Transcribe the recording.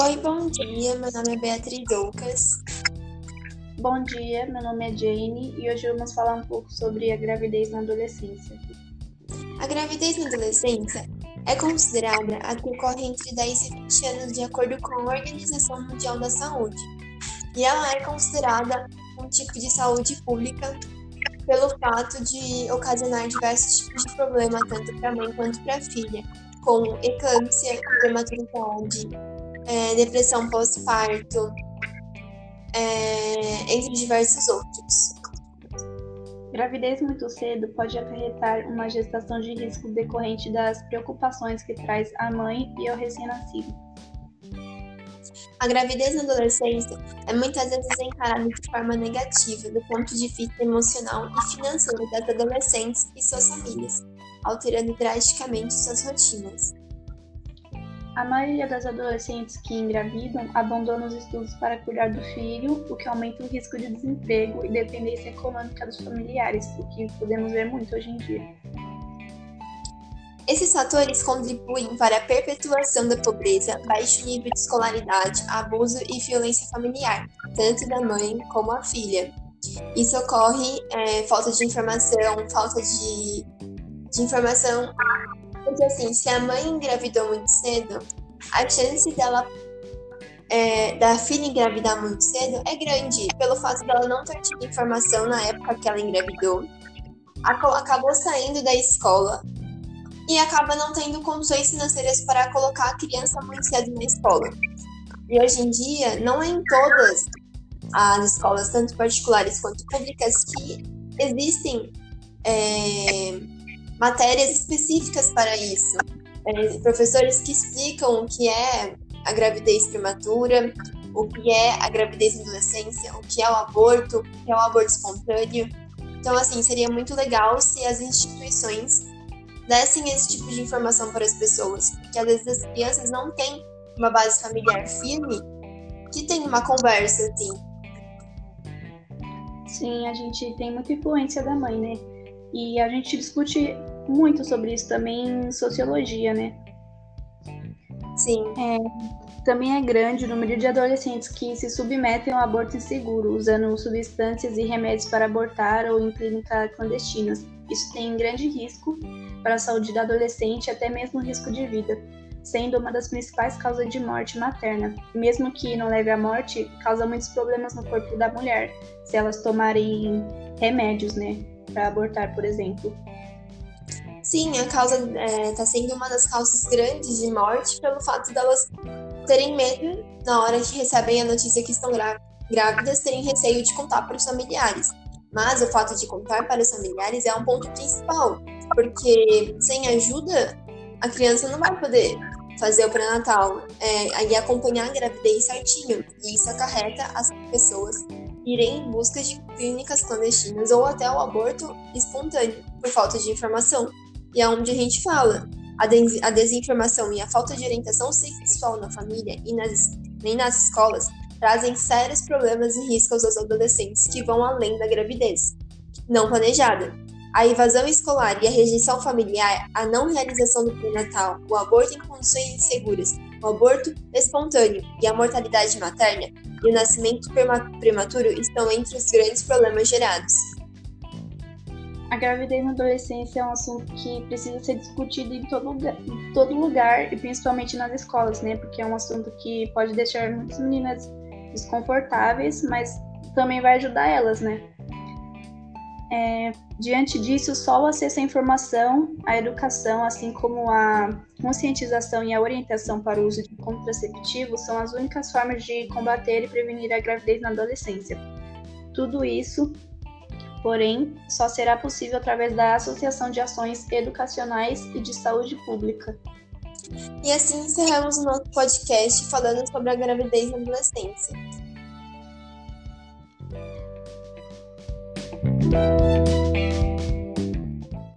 Oi, bom dia. Meu nome é Beatriz Doucas. Bom dia, meu nome é Jane e hoje vamos falar um pouco sobre a gravidez na adolescência. A gravidez na adolescência é considerada a que ocorre entre 10 e 20 anos, de acordo com a Organização Mundial da Saúde. E ela é considerada um tipo de saúde pública pelo fato de ocasionar diversos tipos de problemas, tanto para a mãe quanto para a filha, como eclâmpsia, prematuridade, é, depressão pós-parto, é, entre diversos outros. Gravidez muito cedo pode acarretar uma gestação de risco decorrente das preocupações que traz a mãe e o recém-nascido. A gravidez na adolescência é muitas vezes encarada de forma negativa do ponto de vista emocional e financeiro das adolescentes e suas famílias, alterando drasticamente suas rotinas. A maioria das adolescentes que engravidam abandona os estudos para cuidar do filho, o que aumenta o risco de desemprego e dependência econômica dos familiares, o que podemos ver muito hoje em dia. Esses fatores contribuem para a perpetuação da pobreza, baixo nível de escolaridade, abuso e violência familiar, tanto da mãe como a filha. Isso ocorre é, falta de informação, falta de, de informação porque assim, se a mãe engravidou muito cedo, a chance dela é, da filha engravidar muito cedo é grande, pelo fato dela não ter tido informação na época que ela engravidou. Acabou saindo da escola e acaba não tendo condições financeiras para colocar a criança muito cedo na escola. E hoje em dia, não é em todas as escolas, tanto particulares quanto públicas, que existem é, matérias específicas para isso. É, professores que explicam o que é a gravidez prematura, o que é a gravidez na adolescência, o que é o aborto, o que é o aborto espontâneo. Então, assim, seria muito legal se as instituições dessem esse tipo de informação para as pessoas, porque às vezes as crianças não têm uma base familiar firme que tem uma conversa assim. Sim, a gente tem muita influência da mãe, né? E a gente discute muito sobre isso também em sociologia, né? Sim. É, também é grande o número de adolescentes que se submetem ao aborto inseguro, usando substâncias e remédios para abortar ou em clínicas clandestinas. Isso tem grande risco para a saúde da adolescente, até mesmo risco de vida, sendo uma das principais causas de morte materna. Mesmo que não leve à morte, causa muitos problemas no corpo da mulher, se elas tomarem remédios, né? Para abortar, por exemplo. Sim, a causa está é, tá sendo uma das causas grandes de morte pelo fato delas terem medo na hora que recebem a notícia que estão grávidas, terem receio de contar para os familiares. Mas o fato de contar para os familiares é um ponto principal, porque sem ajuda a criança não vai poder fazer o pré-natal é, e acompanhar a gravidez certinho. E isso acarreta as pessoas irem em busca de clínicas clandestinas ou até o aborto espontâneo, por falta de informação. E é onde a gente fala, a, des a desinformação e a falta de orientação sexual na família e nas, nem nas escolas trazem sérios problemas e riscos aos adolescentes que vão além da gravidez não planejada. A evasão escolar e a rejeição familiar, a não realização do pré-natal, o aborto em condições inseguras, o aborto espontâneo e a mortalidade materna e o nascimento prematuro estão entre os grandes problemas gerados. A gravidez na adolescência é um assunto que precisa ser discutido em todo lugar, em todo lugar e principalmente nas escolas, né? Porque é um assunto que pode deixar muitas meninas desconfortáveis, mas também vai ajudar elas, né? É, diante disso, só o acesso à informação, à educação, assim como a conscientização e a orientação para o uso de contraceptivos são as únicas formas de combater e prevenir a gravidez na adolescência. Tudo isso, porém, só será possível através da Associação de Ações Educacionais e de Saúde Pública. E assim encerramos o nosso podcast falando sobre a gravidez na adolescência. Música